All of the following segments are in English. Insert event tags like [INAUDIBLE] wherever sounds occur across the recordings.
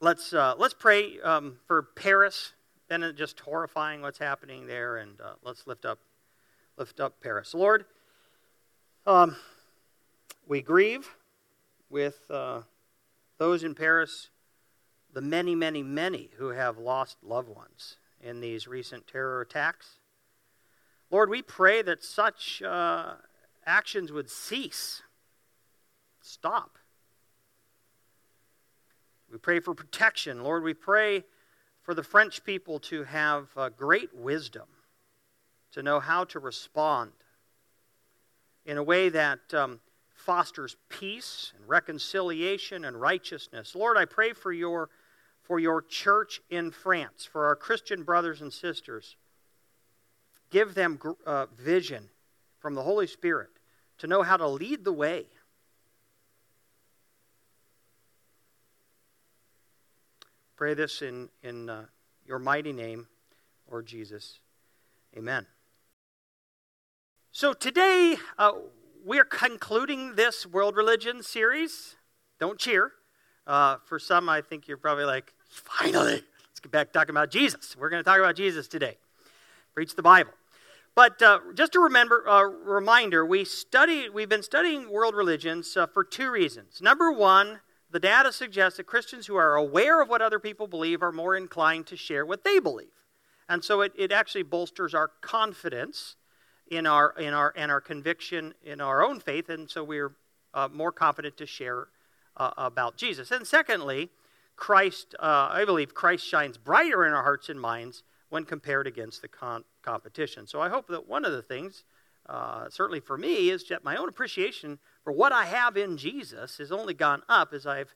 let's uh, let's pray um, for Paris. It's just horrifying what's happening there, and uh, let's lift up lift up Paris, Lord. Um, we grieve with uh, those in Paris, the many, many, many who have lost loved ones in these recent terror attacks. Lord, we pray that such uh, actions would cease, stop. We pray for protection. Lord, we pray for the French people to have uh, great wisdom, to know how to respond in a way that um, fosters peace and reconciliation and righteousness. Lord, I pray for your, for your church in France, for our Christian brothers and sisters. Give them uh, vision from the Holy Spirit to know how to lead the way. Pray this in, in uh, your mighty name, Lord Jesus. Amen. So today, uh, we're concluding this world religion series. Don't cheer. Uh, for some, I think you're probably like, finally, let's get back talking about Jesus. We're going to talk about Jesus today. Preach the Bible. But uh, just a remember, uh, reminder, we study, we've been studying world religions uh, for two reasons. Number one, the data suggests that Christians who are aware of what other people believe are more inclined to share what they believe. And so it, it actually bolsters our confidence in our, in our, and our conviction in our own faith, and so we're uh, more confident to share uh, about Jesus. And secondly, Christ, uh, I believe Christ shines brighter in our hearts and minds when compared against the con- competition. So I hope that one of the things, uh, certainly for me, is that my own appreciation what I have in Jesus has only gone up as I've,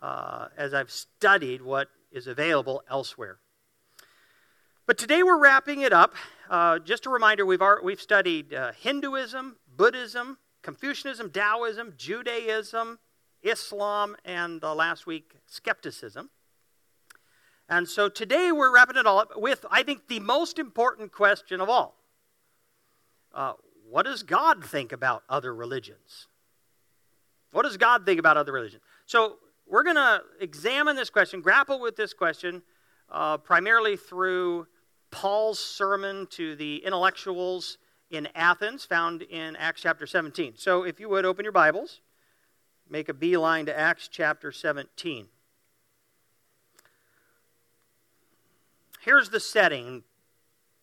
uh, as I've studied what is available elsewhere. But today we're wrapping it up. Uh, just a reminder we've, we've studied uh, Hinduism, Buddhism, Confucianism, Taoism, Judaism, Islam, and uh, last week, skepticism. And so today we're wrapping it all up with, I think, the most important question of all uh, What does God think about other religions? What does God think about other religions? So we're going to examine this question, grapple with this question, uh, primarily through Paul's sermon to the intellectuals in Athens, found in Acts chapter 17. So, if you would open your Bibles, make a beeline to Acts chapter 17. Here's the setting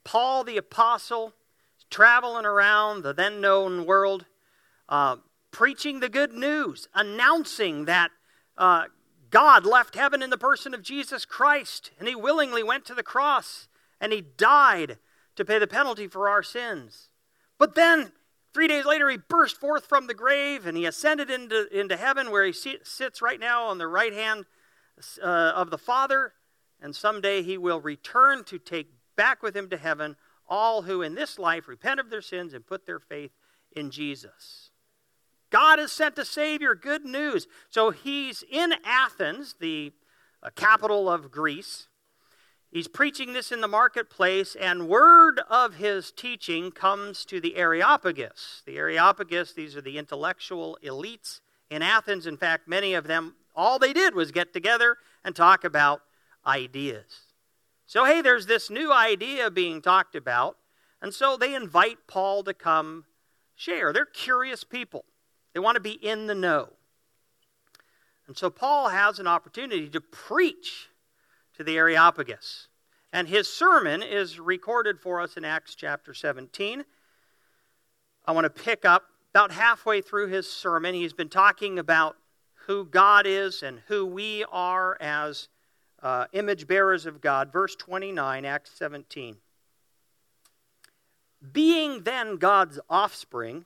Paul the Apostle traveling around the then known world, uh, preaching the good news, announcing that uh, God left heaven in the person of Jesus Christ, and he willingly went to the cross and he died to pay the penalty for our sins. But then, three days later, he burst forth from the grave and he ascended into, into heaven where he sits right now on the right hand uh, of the Father. And someday he will return to take back with him to heaven all who in this life repent of their sins and put their faith in Jesus. God has sent a Savior, good news. So he's in Athens, the uh, capital of Greece. He's preaching this in the marketplace, and word of his teaching comes to the Areopagus. The Areopagus, these are the intellectual elites in Athens. In fact, many of them, all they did was get together and talk about ideas. So, hey, there's this new idea being talked about, and so they invite Paul to come share. They're curious people, they want to be in the know. And so, Paul has an opportunity to preach to the Areopagus. And his sermon is recorded for us in Acts chapter 17. I want to pick up about halfway through his sermon. He's been talking about who God is and who we are as uh, image bearers of God. Verse 29, Acts 17. Being then God's offspring,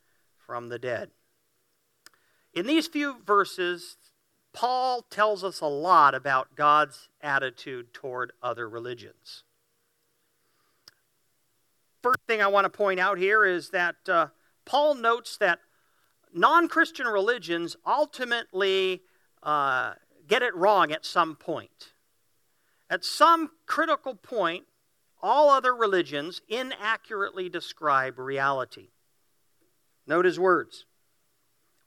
from the dead. In these few verses, Paul tells us a lot about God's attitude toward other religions. First thing I want to point out here is that uh, Paul notes that non Christian religions ultimately uh, get it wrong at some point. At some critical point, all other religions inaccurately describe reality. Note his words.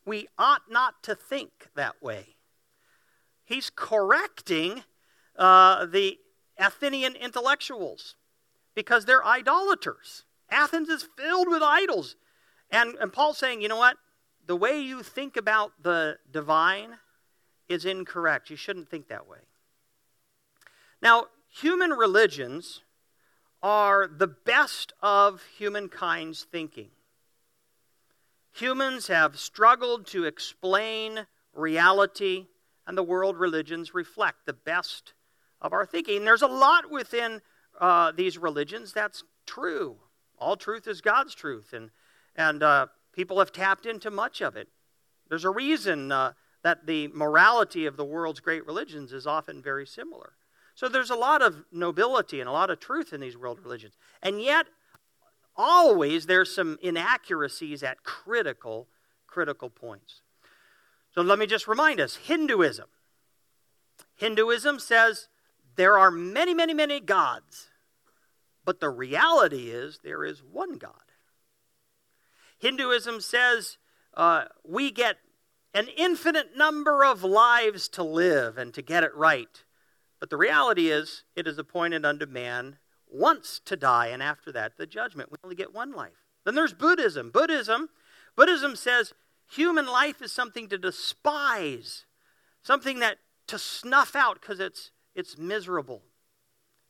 We ought not to think that way. He's correcting uh, the Athenian intellectuals because they're idolaters. Athens is filled with idols. And, and Paul's saying, you know what? The way you think about the divine is incorrect. You shouldn't think that way. Now, human religions are the best of humankind's thinking. Humans have struggled to explain reality, and the world religions reflect the best of our thinking. there's a lot within uh, these religions that's true. All truth is God's truth, and, and uh, people have tapped into much of it. There's a reason uh, that the morality of the world's great religions is often very similar. So there's a lot of nobility and a lot of truth in these world religions. And yet, always there's some inaccuracies at critical, critical points. So let me just remind us Hinduism. Hinduism says there are many, many, many gods, but the reality is there is one God. Hinduism says uh, we get an infinite number of lives to live and to get it right. But the reality is, it is appointed unto man once to die, and after that, the judgment. We only get one life. Then there's Buddhism. Buddhism, Buddhism says human life is something to despise, something that to snuff out because it's it's miserable.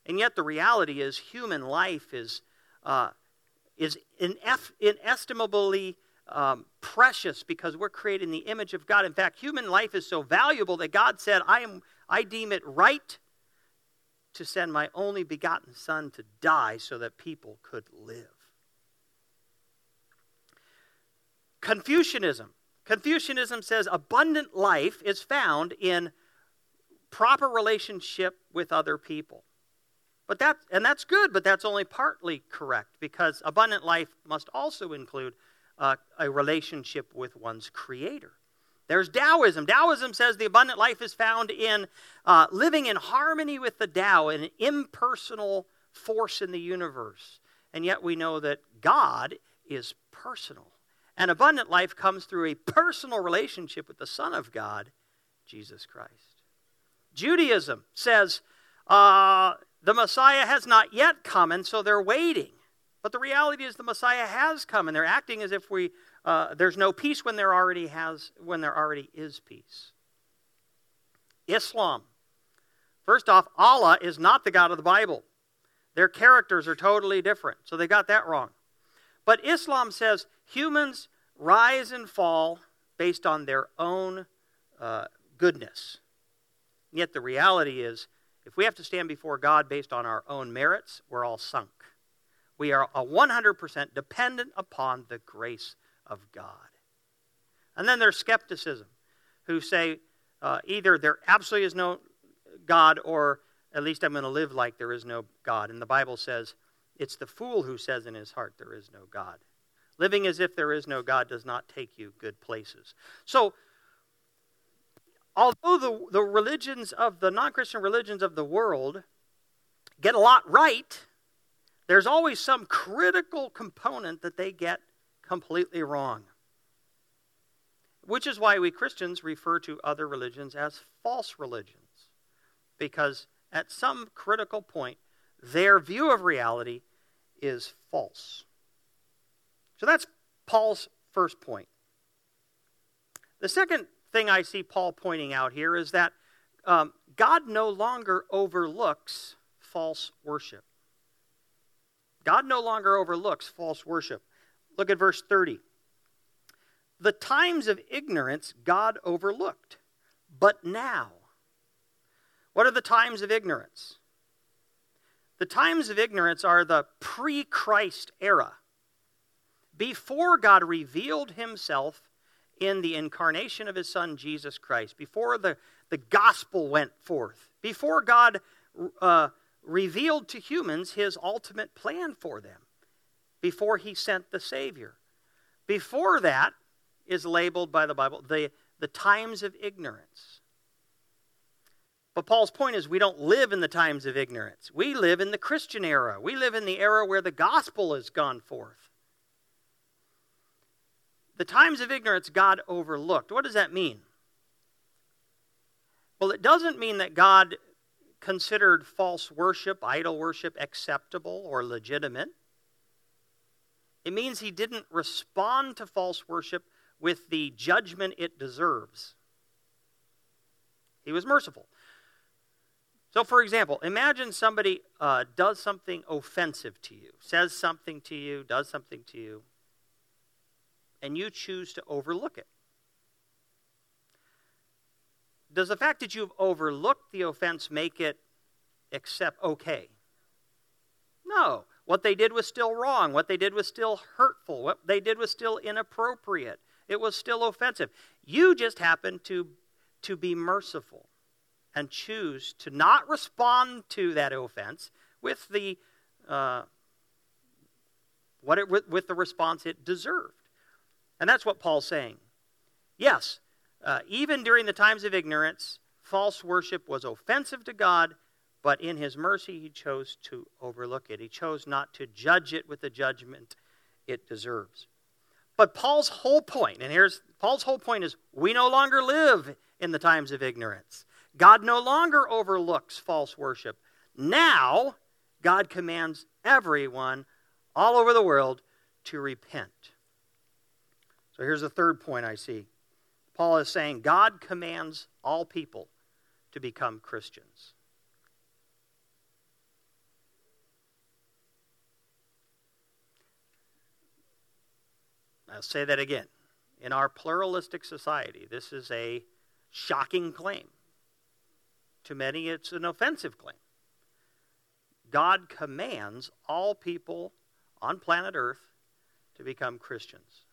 And yet, the reality is, human life is, uh, is inestimably um, precious because we're created in the image of God. In fact, human life is so valuable that God said, I, am, I deem it right to send my only begotten Son to die so that people could live. Confucianism. Confucianism says abundant life is found in proper relationship with other people. But that, and that's good, but that's only partly correct because abundant life must also include uh, a relationship with one's creator. There's Taoism. Taoism says the abundant life is found in uh, living in harmony with the Tao, an impersonal force in the universe. And yet we know that God is personal. And abundant life comes through a personal relationship with the Son of God, Jesus Christ. Judaism says uh, the Messiah has not yet come, and so they're waiting. But the reality is the Messiah has come, and they're acting as if we, uh, there's no peace when there already has when there already is peace. Islam. First off, Allah is not the God of the Bible. Their characters are totally different, so they got that wrong. But Islam says humans rise and fall based on their own uh, goodness. Yet the reality is, if we have to stand before God based on our own merits, we're all sunk. We are 100% dependent upon the grace of God. And then there's skepticism, who say uh, either there absolutely is no God, or at least I'm going to live like there is no God. And the Bible says it's the fool who says in his heart there is no God. Living as if there is no God does not take you good places. So although the, the religions of the non Christian religions of the world get a lot right, there's always some critical component that they get completely wrong. Which is why we Christians refer to other religions as false religions. Because at some critical point, their view of reality is false. So that's Paul's first point. The second thing I see Paul pointing out here is that um, God no longer overlooks false worship. God no longer overlooks false worship. Look at verse 30. The times of ignorance God overlooked, but now. What are the times of ignorance? The times of ignorance are the pre Christ era. Before God revealed himself in the incarnation of his son Jesus Christ, before the, the gospel went forth, before God uh, revealed to humans his ultimate plan for them, before he sent the Savior. Before that is labeled by the Bible the, the times of ignorance. But Paul's point is we don't live in the times of ignorance. We live in the Christian era. We live in the era where the gospel has gone forth. The times of ignorance God overlooked. What does that mean? Well, it doesn't mean that God considered false worship, idol worship, acceptable or legitimate. It means he didn't respond to false worship with the judgment it deserves. He was merciful. So, for example, imagine somebody uh, does something offensive to you, says something to you, does something to you, and you choose to overlook it. Does the fact that you've overlooked the offense make it accept okay? No. What they did was still wrong. What they did was still hurtful. What they did was still inappropriate. It was still offensive. You just happened to, to be merciful and choose to not respond to that offense with the uh, what it, with, with, the response it deserved. And that's what Paul's saying. Yes, uh, even during the times of ignorance, false worship was offensive to God, but in his mercy he chose to overlook it. He chose not to judge it with the judgment it deserves. But Paul's whole point, and here's Paul's whole point is we no longer live in the times of ignorance. God no longer overlooks false worship. Now, God commands everyone all over the world to repent. So here's the third point I see. Paul is saying God commands all people to become Christians. I'll say that again. In our pluralistic society, this is a shocking claim. To many, it's an offensive claim. God commands all people on planet Earth to become Christians.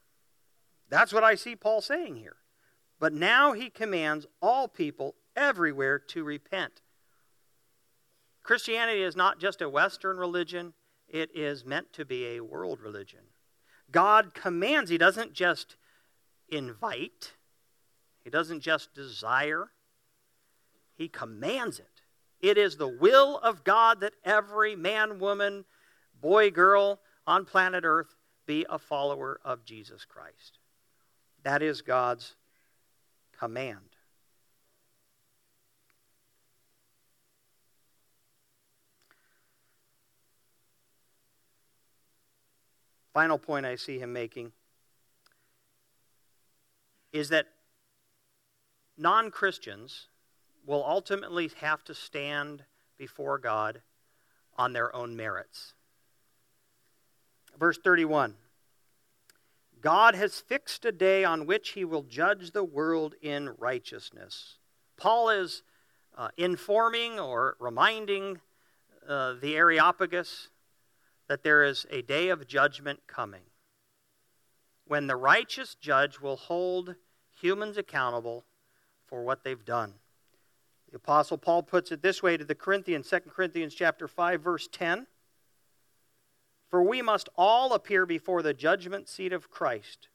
That's what I see Paul saying here. But now he commands all people everywhere to repent. Christianity is not just a Western religion, it is meant to be a world religion. God commands, He doesn't just invite, He doesn't just desire, he commands it. It is the will of God that every man, woman, boy, girl on planet Earth be a follower of Jesus Christ. That is God's command. Final point I see him making is that non Christians will ultimately have to stand before God on their own merits. Verse 31 God has fixed a day on which he will judge the world in righteousness. Paul is uh, informing or reminding uh, the Areopagus that there is a day of judgment coming when the righteous judge will hold humans accountable for what they've done. The apostle Paul puts it this way to the Corinthians, 2 Corinthians chapter 5 verse 10. For we must all appear before the judgment seat of Christ,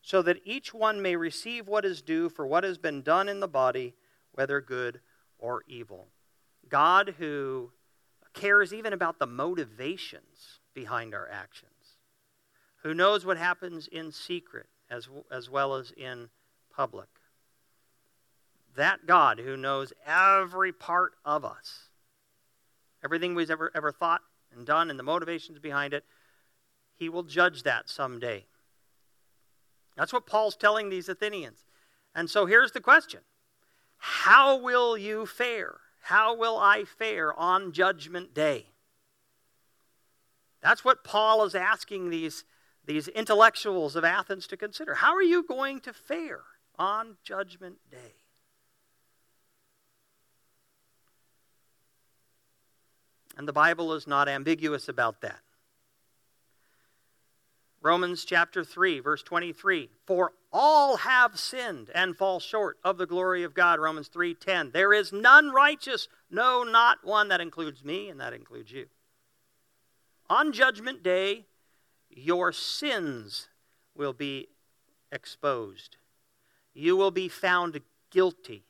so that each one may receive what is due for what has been done in the body, whether good or evil. God who cares even about the motivations behind our actions, who knows what happens in secret as, as well as in public that God who knows every part of us, everything we've ever, ever thought and done, and the motivations behind it, he will judge that someday. That's what Paul's telling these Athenians. And so here's the question How will you fare? How will I fare on Judgment Day? That's what Paul is asking these, these intellectuals of Athens to consider. How are you going to fare on Judgment Day? And the Bible is not ambiguous about that. Romans chapter 3, verse 23. For all have sinned and fall short of the glory of God. Romans 3:10. There is none righteous, no not one that includes me and that includes you. On judgment day, your sins will be exposed. You will be found guilty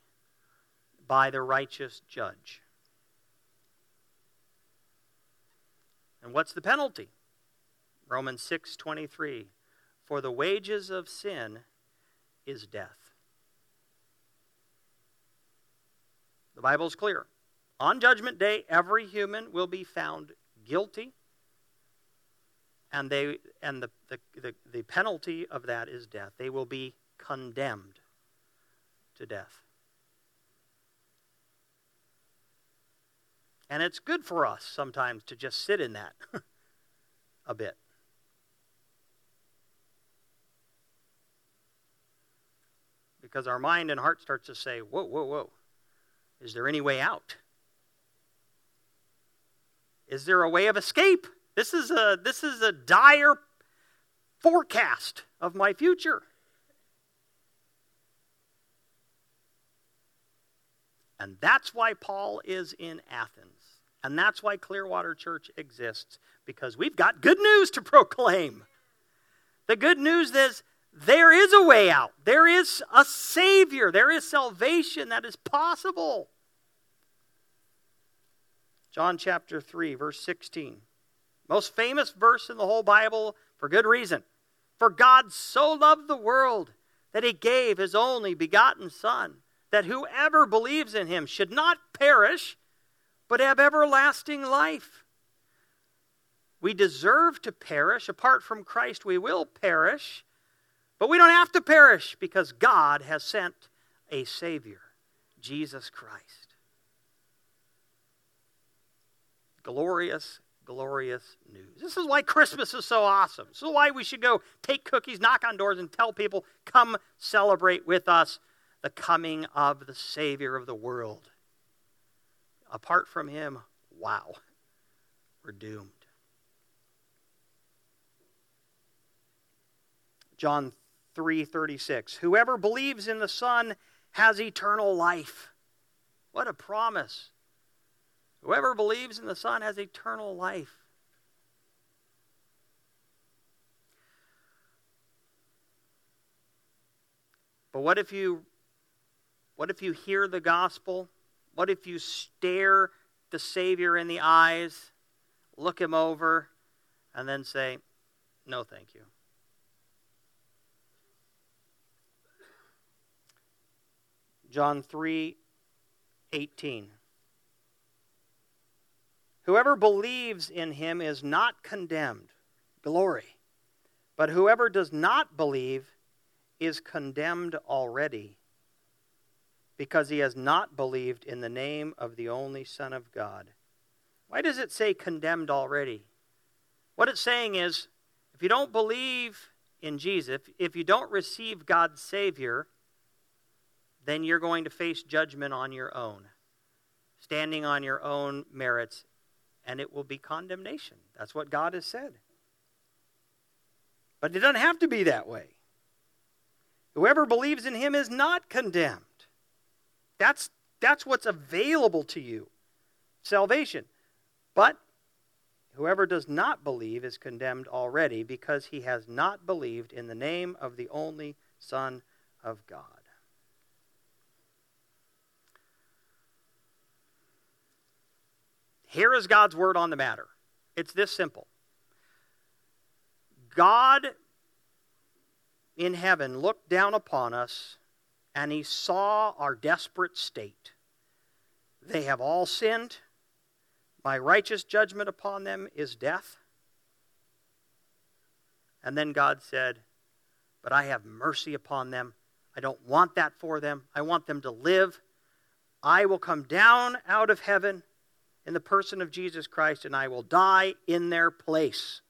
by the righteous judge. And what's the penalty? Romans 6:23 For the wages of sin is death. The Bible is clear. On judgment day every human will be found guilty and they and the, the, the, the penalty of that is death. They will be condemned to death. And it's good for us sometimes to just sit in that [LAUGHS] a bit. Because our mind and heart starts to say, whoa, whoa, whoa. Is there any way out? Is there a way of escape? This is a, this is a dire forecast of my future. And that's why Paul is in Athens. And that's why Clearwater Church exists, because we've got good news to proclaim. The good news is there is a way out. There is a Savior. There is salvation that is possible. John chapter 3, verse 16. Most famous verse in the whole Bible for good reason. For God so loved the world that he gave his only begotten Son, that whoever believes in him should not perish, but have everlasting life. We deserve to perish. Apart from Christ, we will perish. But we don't have to perish because God has sent a Savior, Jesus Christ. Glorious, glorious news. This is why Christmas is so awesome. This is why we should go take cookies, knock on doors, and tell people, come celebrate with us the coming of the Savior of the world. Apart from Him, wow, we're doomed. John 3:36. Whoever believes in the Son has eternal life. What a promise. Whoever believes in the Son has eternal life. But what if you what if you hear the gospel? What if you stare the Savior in the eyes, look him over, and then say, No, thank you? John 3 18. Whoever believes in him is not condemned. Glory. But whoever does not believe is condemned already because he has not believed in the name of the only Son of God. Why does it say condemned already? What it's saying is if you don't believe in Jesus, if you don't receive God's Savior, then you're going to face judgment on your own, standing on your own merits, and it will be condemnation. That's what God has said. But it doesn't have to be that way. Whoever believes in him is not condemned. That's, that's what's available to you salvation. But whoever does not believe is condemned already because he has not believed in the name of the only Son of God. Here is God's word on the matter it's this simple God in heaven looked down upon us and he saw our desperate state. They have all sinned. My righteous judgment upon them is death. And then God said, But I have mercy upon them. I don't want that for them. I want them to live. I will come down out of heaven in the person of Jesus Christ, and I will die in their place.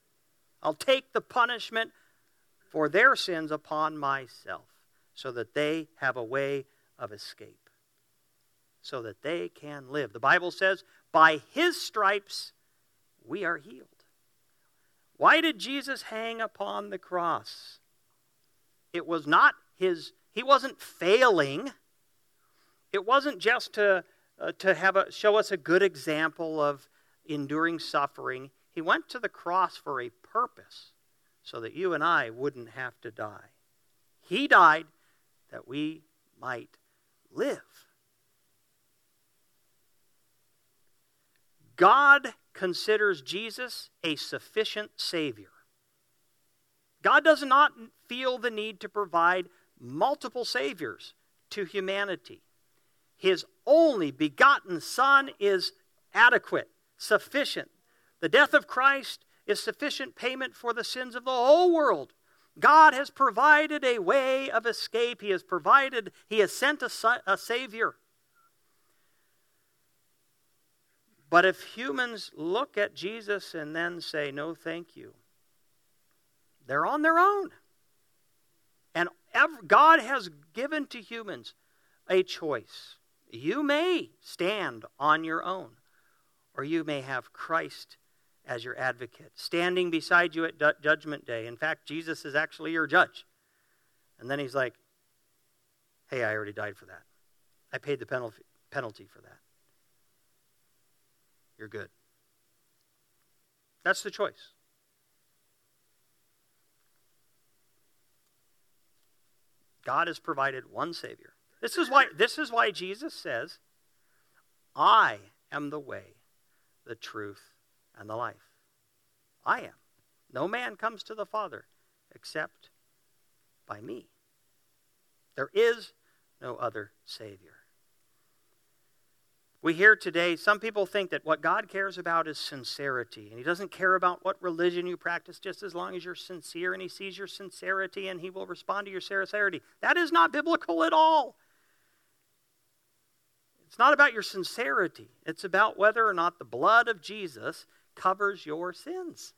I'll take the punishment for their sins upon myself so that they have a way of escape, so that they can live. The Bible says, by his stripes we are healed. Why did Jesus hang upon the cross? It was not his, he wasn't failing. It wasn't just to, uh, to have a, show us a good example of enduring suffering. He went to the cross for a purpose so that you and I wouldn't have to die. He died that we might live. God considers Jesus a sufficient Savior. God does not feel the need to provide multiple Saviors to humanity. His only begotten Son is adequate, sufficient. The death of Christ is sufficient payment for the sins of the whole world. God has provided a way of escape. He has provided, He has sent a, a Savior. But if humans look at Jesus and then say, no, thank you, they're on their own. And God has given to humans a choice. You may stand on your own, or you may have Christ as your advocate, standing beside you at Judgment Day. In fact, Jesus is actually your judge. And then he's like, hey, I already died for that. I paid the penalty, penalty for that you're good. That's the choice. God has provided one Savior. This is why, this is why Jesus says, I am the way, the truth, and the life. I am. No man comes to the Father except by me. There is no other Savior. We hear today, some people think that what God cares about is sincerity. And He doesn't care about what religion you practice just as long as you're sincere and He sees your sincerity and He will respond to your sincerity. That is not biblical at all. It's not about your sincerity, it's about whether or not the blood of Jesus covers your sins.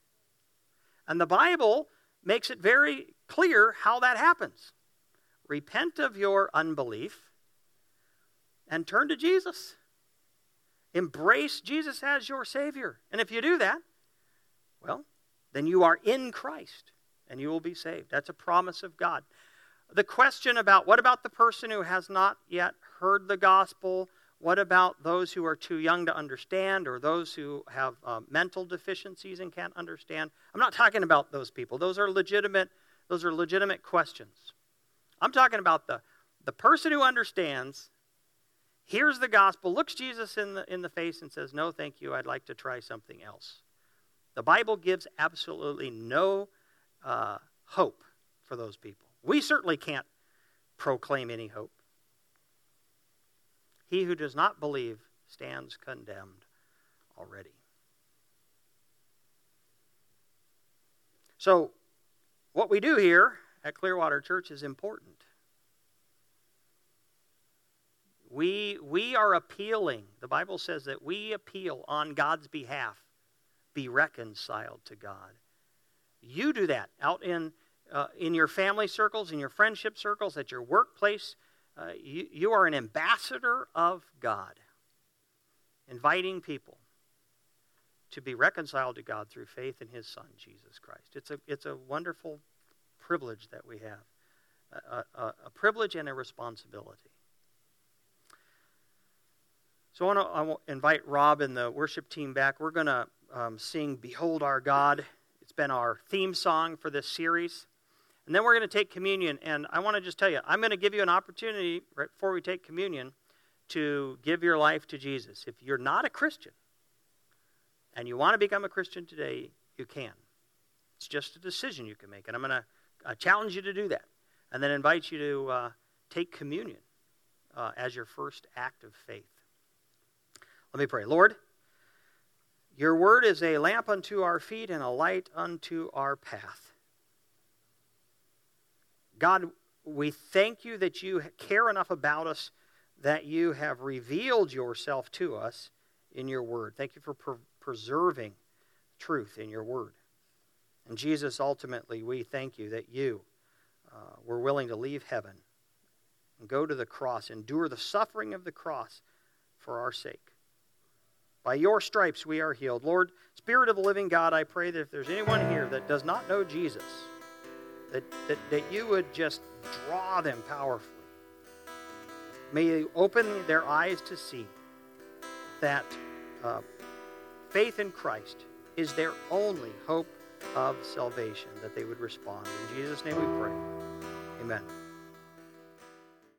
And the Bible makes it very clear how that happens. Repent of your unbelief and turn to Jesus. Embrace Jesus as your Savior. And if you do that, well, then you are in Christ and you will be saved. That's a promise of God. The question about what about the person who has not yet heard the gospel? What about those who are too young to understand or those who have uh, mental deficiencies and can't understand? I'm not talking about those people. Those are legitimate, those are legitimate questions. I'm talking about the, the person who understands hears the gospel, looks Jesus in the, in the face, and says, No, thank you, I'd like to try something else. The Bible gives absolutely no uh, hope for those people. We certainly can't proclaim any hope. He who does not believe stands condemned already. So, what we do here at Clearwater Church is important. We, we are appealing. The Bible says that we appeal on God's behalf. Be reconciled to God. You do that out in, uh, in your family circles, in your friendship circles, at your workplace. Uh, you, you are an ambassador of God, inviting people to be reconciled to God through faith in His Son, Jesus Christ. It's a, it's a wonderful privilege that we have, a, a, a privilege and a responsibility. So I want, to, invite Rob and the worship team back. We're going to um, sing Behold Our God. It's been our theme song for this series. And then we're going to take communion. And I want to just tell you, I'm going to give you an opportunity right before we take communion to give your life to Jesus. If you're not a Christian and you want to become a Christian today, you can. It's just a decision you can make. And I'm going to challenge you to do that. And then invite you to uh, take communion uh, as your first act of faith. Let me pray. Lord, your word is a lamp unto our feet and a light unto our path. God, we thank you that you care enough about us that you have revealed yourself to us in your word. Thank you for pre- preserving truth in your word. And Jesus, ultimately, we thank you that you uh, were willing to leave heaven and go to the cross, endure the suffering of the cross for our sake By your stripes we are healed. Lord, Spirit of the living God, I pray that if there's anyone here that does not know Jesus, that, that, that you would just draw them powerfully. May you open their eyes to see that uh, faith in Christ is their only hope of salvation, that they would respond. In Jesus' name we pray. Amen.